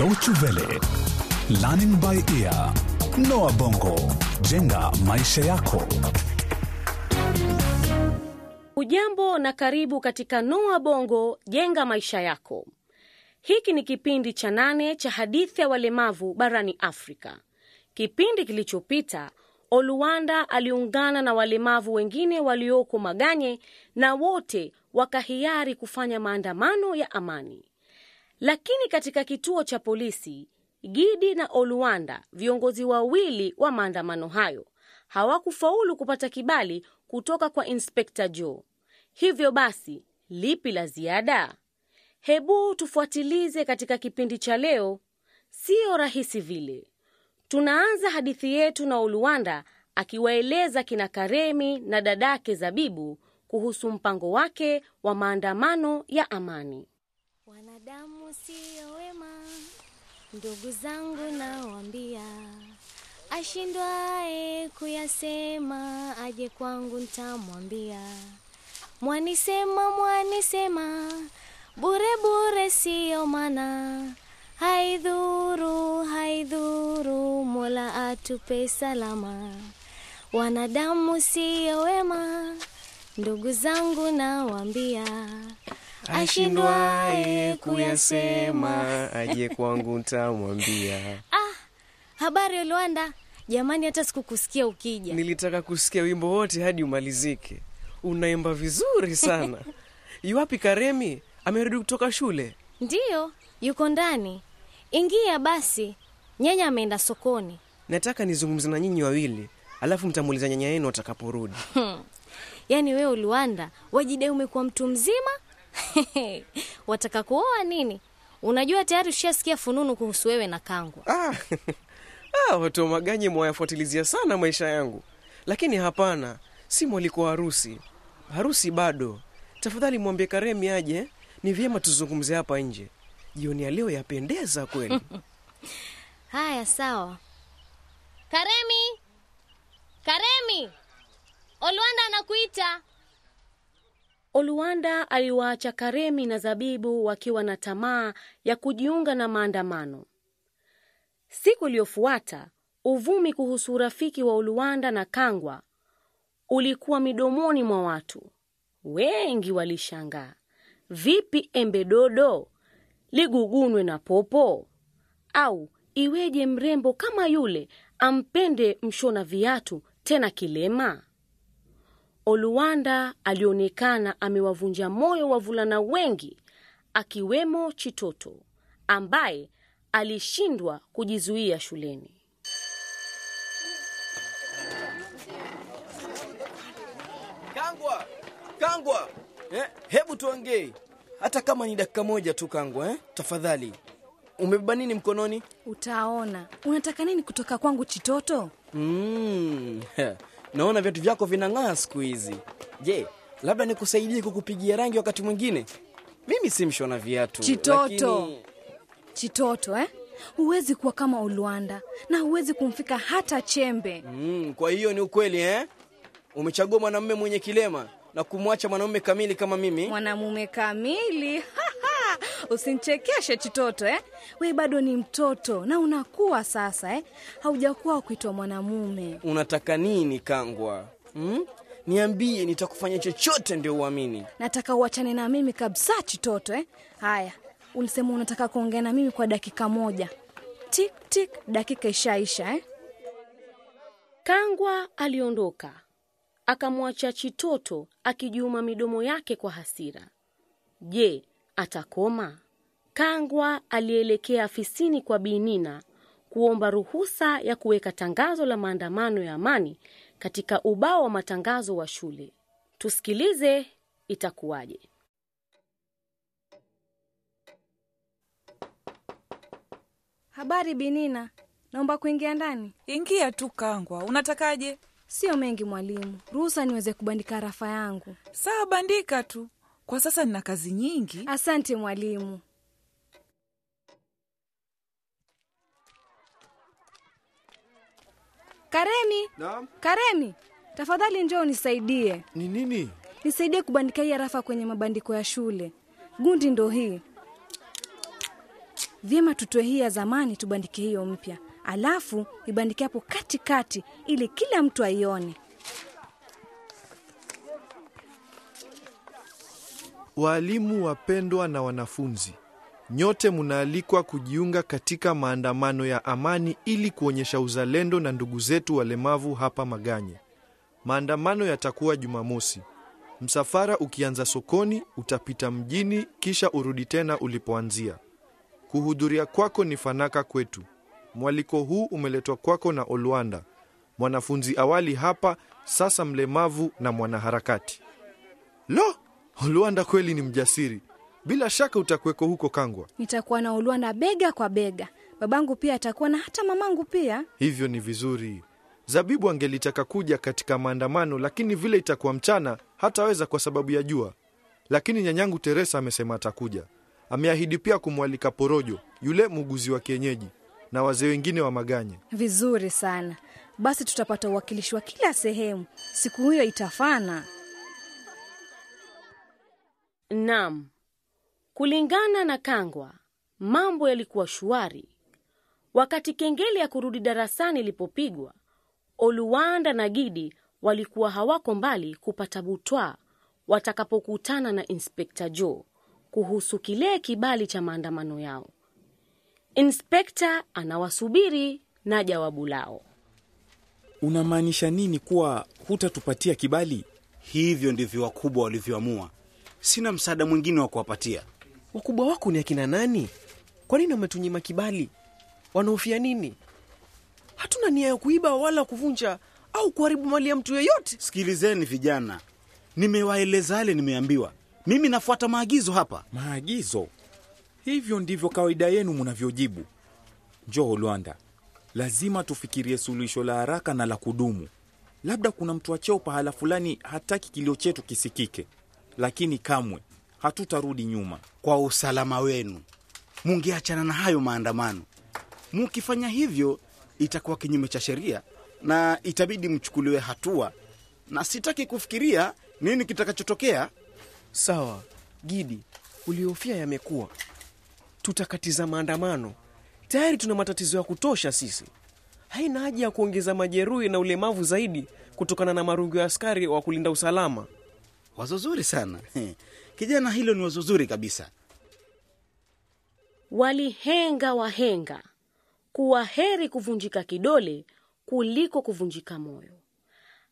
Deutsche Welle, Learning by Ear, Noah Bongo, jenga maisha yako. Ujambo na karibu katika Noa Bongo jenga maisha yako. Hiki ni kipindi cha nane cha hadithi ya walemavu barani Afrika. Kipindi kilichopita Oluwanda aliungana na walemavu wengine walioko Maganye na wote wakahiari kufanya maandamano ya amani. Lakini katika kituo cha polisi, Gidi na Oluwanda, viongozi wawili wa maandamano hayo, hawakufaulu kupata kibali kutoka kwa Inspekta Joe. Hivyo basi, lipi la ziada? Hebu tufuatilize katika kipindi cha leo. Siyo rahisi vile. Tunaanza hadithi yetu na Oluwanda akiwaeleza kina Karemi na dadake Zabibu kuhusu mpango wake wa maandamano ya amani. Wanadamu siyo wema, ndugu zangu nawambia, ashindwae kuyasema aje kwangu ntamwambia. Mwanisema, mwanisema, bure bure siyo mana, haidhuru, haidhuru, Mola atupe salama. Wanadamu siyo wema, ndugu zangu nawambia, ashindwae kuyasema aje kwangu ntamwambia. Ah, habari Olwanda. Jamani, hata sikukusikia ukija. Nilitaka kusikia wimbo wote hadi umalizike. Unaimba vizuri sana. Yuwapi Karemi? Amerudi kutoka shule? Ndiyo, yuko ndani. Ingia basi, nyanya ameenda sokoni. Nataka nizungumze na nyinyi wawili, alafu mtamuuliza nyanya yenu atakaporudi. Yaani wewe Luanda, wajidai umekuwa mtu mzima wataka kuoa nini? Unajua tayari ushasikia fununu kuhusu wewe na Kangwa. Ah, ah, watu wa Maganye mwayafuatilizia sana maisha yangu, lakini hapana, si mwaliko wa harusi. Harusi bado. Tafadhali mwambie Karemi aje, ni vyema tuzungumze hapa nje. Jioni ya leo yapendeza kweli. Haya, sawa. Karemi, Karemi, Olwanda anakuita. Oluwanda aliwaacha Karemi na Zabibu wakiwa na tamaa ya kujiunga na maandamano. Siku iliyofuata, uvumi kuhusu urafiki wa Oluwanda na Kangwa ulikuwa midomoni mwa watu. Wengi walishangaa, vipi embe dodo ligugunwe na popo? Au iweje mrembo kama yule ampende mshona viatu tena kilema? Oluwanda alionekana amewavunja moyo wavulana wengi akiwemo Chitoto ambaye alishindwa kujizuia shuleni. Kangwa, Kangwa, eh, hebu tuongee hata kama ni dakika moja tu Kangwa, eh? Tafadhali. Umebeba nini mkononi? Utaona. Unataka nini kutoka kwangu Chitoto? Mm, naona viatu vyako vinang'aa siku hizi. Je, labda nikusaidie kukupigia rangi wakati mwingine? Mimi si mshona viatu. Chitoto. lakini- Chitoto eh? Huwezi kuwa kama Ulwanda na huwezi kumfika hata chembe. Mm, kwa hiyo ni ukweli eh? Umechagua mwanamume mwenye kilema na kumwacha mwanamume kamili kama mimi? Mwanamume kamili. Usinchekeshe Chitoto eh? We bado ni mtoto na unakuwa sasa eh? Haujakuwa kuitwa mwanamume. Unataka nini Kangwa? hmm? Niambie, nitakufanya chochote ndio uamini. Nataka uachane na mimi kabisa Chitoto eh? Haya, ulisema unataka kuongea na mimi kwa dakika moja. Tik tik, dakika ishaisha eh? Kangwa aliondoka akamwacha Chitoto akijuma midomo yake kwa hasira. Je, atakoma? Kangwa alielekea afisini kwa Binina kuomba ruhusa ya kuweka tangazo la maandamano ya amani katika ubao wa matangazo wa shule. Tusikilize itakuwaje. Habari Binina, naomba kuingia ndani. Ingia tu Kangwa, unatakaje? Sio mengi mwalimu, ruhusa niweze kubandika rafa yangu. Sawa, bandika tu. Kwa sasa nina kazi nyingi. Asante mwalimu. Karemi, Naam. Karemi, tafadhali njoo nisaidie, Ni nini? nisaidie kubandika hii rafa kwenye mabandiko ya shule. Gundi ndo hii. vyema tutoe hii ya zamani tubandike hiyo mpya, alafu ibandike hapo katikati ili kila mtu aione. Waalimu wapendwa na wanafunzi, nyote mnaalikwa kujiunga katika maandamano ya amani ili kuonyesha uzalendo na ndugu zetu walemavu hapa Maganye. Maandamano yatakuwa Jumamosi. Msafara ukianza sokoni, utapita mjini, kisha urudi tena ulipoanzia. Kuhudhuria kwako ni fanaka kwetu. Mwaliko huu umeletwa kwako na Olwanda, mwanafunzi awali hapa, sasa mlemavu na mwanaharakati. Lo, Olwanda kweli ni mjasiri. Bila shaka utakuweko huko Kangwa. Nitakuwa na Olwanda bega kwa bega, babangu pia atakuwa na hata mamangu pia. Hivyo ni vizuri. Zabibu angelitaka kuja katika maandamano, lakini vile itakuwa mchana hataweza kwa sababu ya jua. Lakini nyanyangu Teresa amesema atakuja. Ameahidi pia kumwalika Porojo, yule muuguzi wa kienyeji, na wazee wengine wa Maganye. Vizuri sana. Basi tutapata uwakilishi wa kila sehemu. Siku hiyo itafana. Naam, kulingana na Kangwa, mambo yalikuwa shwari. Wakati kengele ya kurudi darasani ilipopigwa, Oluwanda na Gidi walikuwa hawako mbali kupata butwa watakapokutana na Inspekta Joe kuhusu kile kibali cha maandamano yao. Inspekta anawasubiri na jawabu lao. Unamaanisha nini kuwa hutatupatia kibali? Hivyo ndivyo wakubwa walivyoamua. Sina msaada mwingine wa kuwapatia. wakubwa wako ni akina nani kwa nini wametunyima kibali wanahofia nini hatuna nia ya kuiba wala kuvunja au kuharibu mali ya mtu yeyote Sikilizeni vijana, nimewaeleza yale nimeambiwa. Mimi nafuata maagizo hapa. Maagizo? Hivyo ndivyo kawaida yenu mnavyojibu. Njoo Lwanda, lazima tufikirie suluhisho la haraka na la kudumu. Labda kuna mtu wa cheo pahala fulani hataki kilio chetu kisikike, lakini kamwe hatutarudi nyuma. Kwa usalama wenu, mungeachana na hayo maandamano. Mukifanya hivyo, itakuwa kinyume cha sheria na itabidi mchukuliwe hatua, na sitaki kufikiria nini kitakachotokea. sawa gidi uliofia yamekuwa tutakatiza maandamano tayari tuna matatizo ya kutosha sisi haina haja ya kuongeza majeruhi na ulemavu zaidi kutokana na marungu ya askari wa kulinda usalama Wazo zuri sana kijana, hilo ni wazo zuri kabisa. Walihenga wahenga kuwa heri kuvunjika kidole kuliko kuvunjika moyo.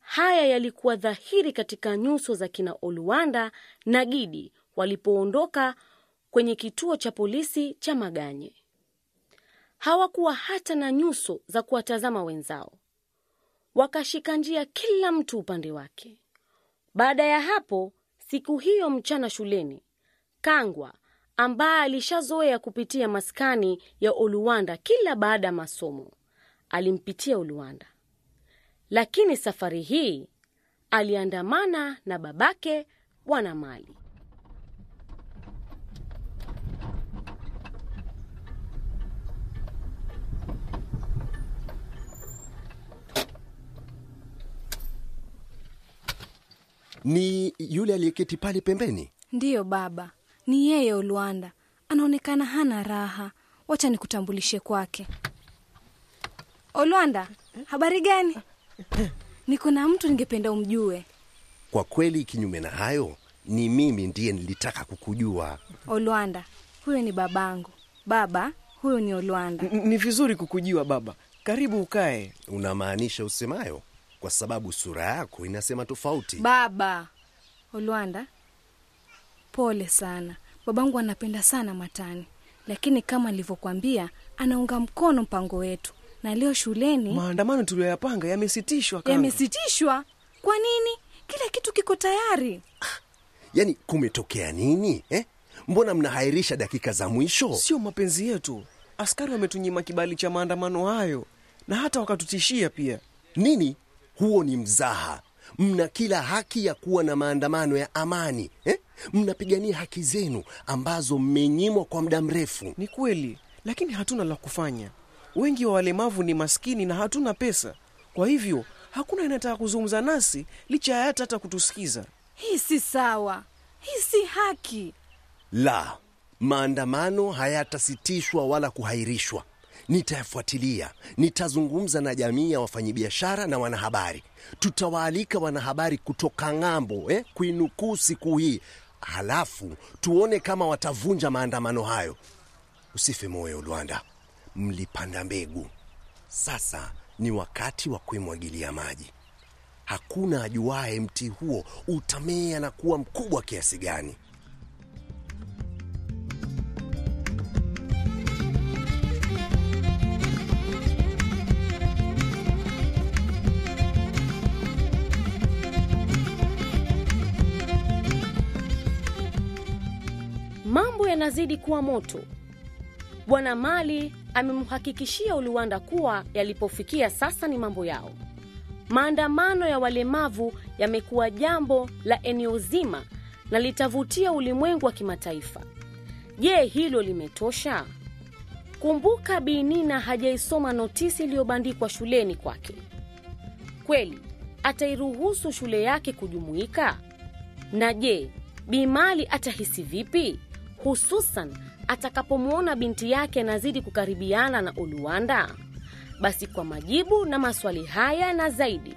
Haya yalikuwa dhahiri katika nyuso za kina Oluwanda na Gidi walipoondoka kwenye kituo cha polisi cha Maganye. Hawakuwa hata na nyuso za kuwatazama wenzao, wakashika njia kila mtu upande wake. Baada ya hapo, siku hiyo mchana shuleni, Kangwa ambaye alishazoea kupitia maskani ya Oluwanda kila baada ya masomo alimpitia Oluwanda, lakini safari hii aliandamana na babake Bwana Mali. Ni yule aliyeketi pale pembeni? Ndiyo baba, ni yeye Olwanda. Anaonekana hana raha. Wacha nikutambulishe kwake. Olwanda, habari gani? Niko na mtu ningependa umjue. Kwa kweli, kinyume na hayo, ni mimi ndiye nilitaka kukujua. Olwanda, huyo ni babangu. Baba, huyo ni Olwanda. N- ni vizuri kukujua baba karibu ukae Unamaanisha usemayo? Kwa sababu sura yako inasema tofauti. Baba Olwanda, pole sana. Babangu anapenda sana matani, lakini kama alivyokwambia, anaunga mkono mpango wetu, na leo shuleni maandamano tuliyoyapanga yamesitishwa yamesitishwa. Kwa nini? Kila kitu kiko tayari. Yaani, kumetokea nini eh? Mbona mnahairisha dakika za mwisho? sio mapenzi yetu askari wametunyima kibali cha maandamano hayo na hata wakatutishia pia Nini? Huo ni mzaha. Mna kila haki ya kuwa na maandamano ya amani eh? Mnapigania haki zenu ambazo mmenyimwa kwa muda mrefu. ni kweli lakini hatuna la kufanya wengi wa walemavu ni maskini na hatuna pesa kwa hivyo hakuna anayetaka kuzungumza nasi licha ya hata hata kutusikiza Hii si sawa, hii si haki. La, Maandamano hayatasitishwa wala kuhairishwa. Nitayafuatilia, nitazungumza na jamii ya wafanyabiashara na wanahabari. Tutawaalika wanahabari kutoka ng'ambo eh, kuinukuu siku hii, halafu tuone kama watavunja maandamano hayo. Usife moyo Lwanda, mlipanda mbegu. Sasa ni wakati wa kuimwagilia maji. Hakuna ajuaye mti huo utamea na kuwa mkubwa kiasi gani. Yanazidi kuwa moto. Bwana Mali amemhakikishia Uluwanda kuwa yalipofikia sasa ni mambo yao. Maandamano ya walemavu yamekuwa jambo la eneo zima na litavutia ulimwengu wa kimataifa. Je, hilo limetosha? Kumbuka Bi Nina hajaisoma notisi iliyobandikwa shuleni kwake. Kweli atairuhusu shule yake kujumuika? Na je, Bi Mali atahisi vipi, hususan atakapomwona binti yake anazidi kukaribiana na uluanda Basi kwa majibu na maswali haya na zaidi,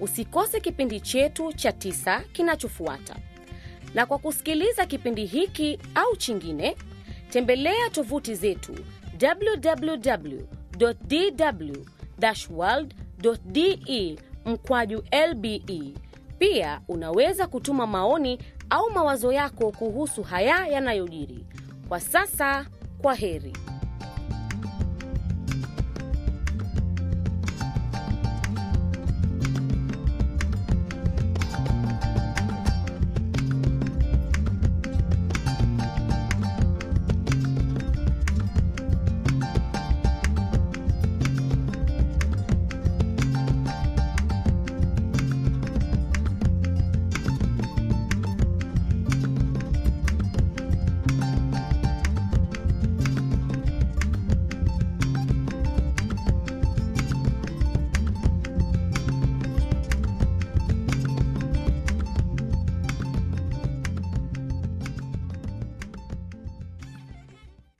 usikose kipindi chetu cha tisa kinachofuata. Na kwa kusikiliza kipindi hiki au chingine, tembelea tovuti zetu www.dw-world.de mkwaju lbe. Pia unaweza kutuma maoni au mawazo yako kuhusu haya yanayojiri. Kwa sasa, kwa heri.